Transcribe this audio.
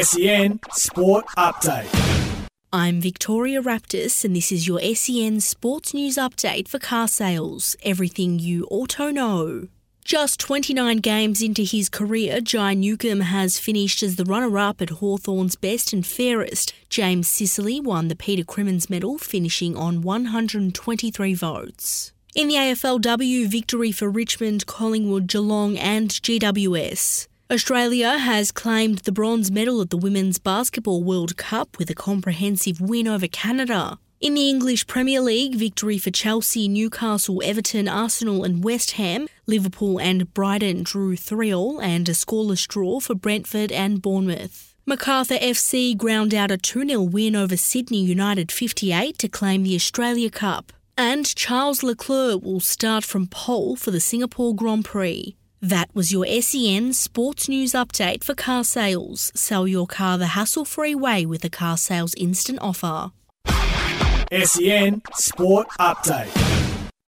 SEN Sport Update. I'm Victoria Raptis, and this is your SEN Sports News Update for car sales. Everything you auto know. Just 29 games into his career, Jai Newcombe has finished as the runner up at Hawthorn's Best and Fairest. James Sicily won the Peter Crimmins Medal, finishing on 123 votes. In the AFLW, victory for Richmond, Collingwood, Geelong, and GWS. Australia has claimed the bronze medal at the Women's Basketball World Cup with a comprehensive win over Canada. In the English Premier League, victory for Chelsea, Newcastle, Everton, Arsenal, and West Ham. Liverpool and Brighton drew 3 all, and a scoreless draw for Brentford and Bournemouth. Macarthur FC ground out a 2 0 win over Sydney United 58 to claim the Australia Cup. And Charles Leclerc will start from pole for the Singapore Grand Prix. That was your SEN Sports News Update for car sales. Sell your car the hassle free way with a car sales instant offer. SEN Sport Update.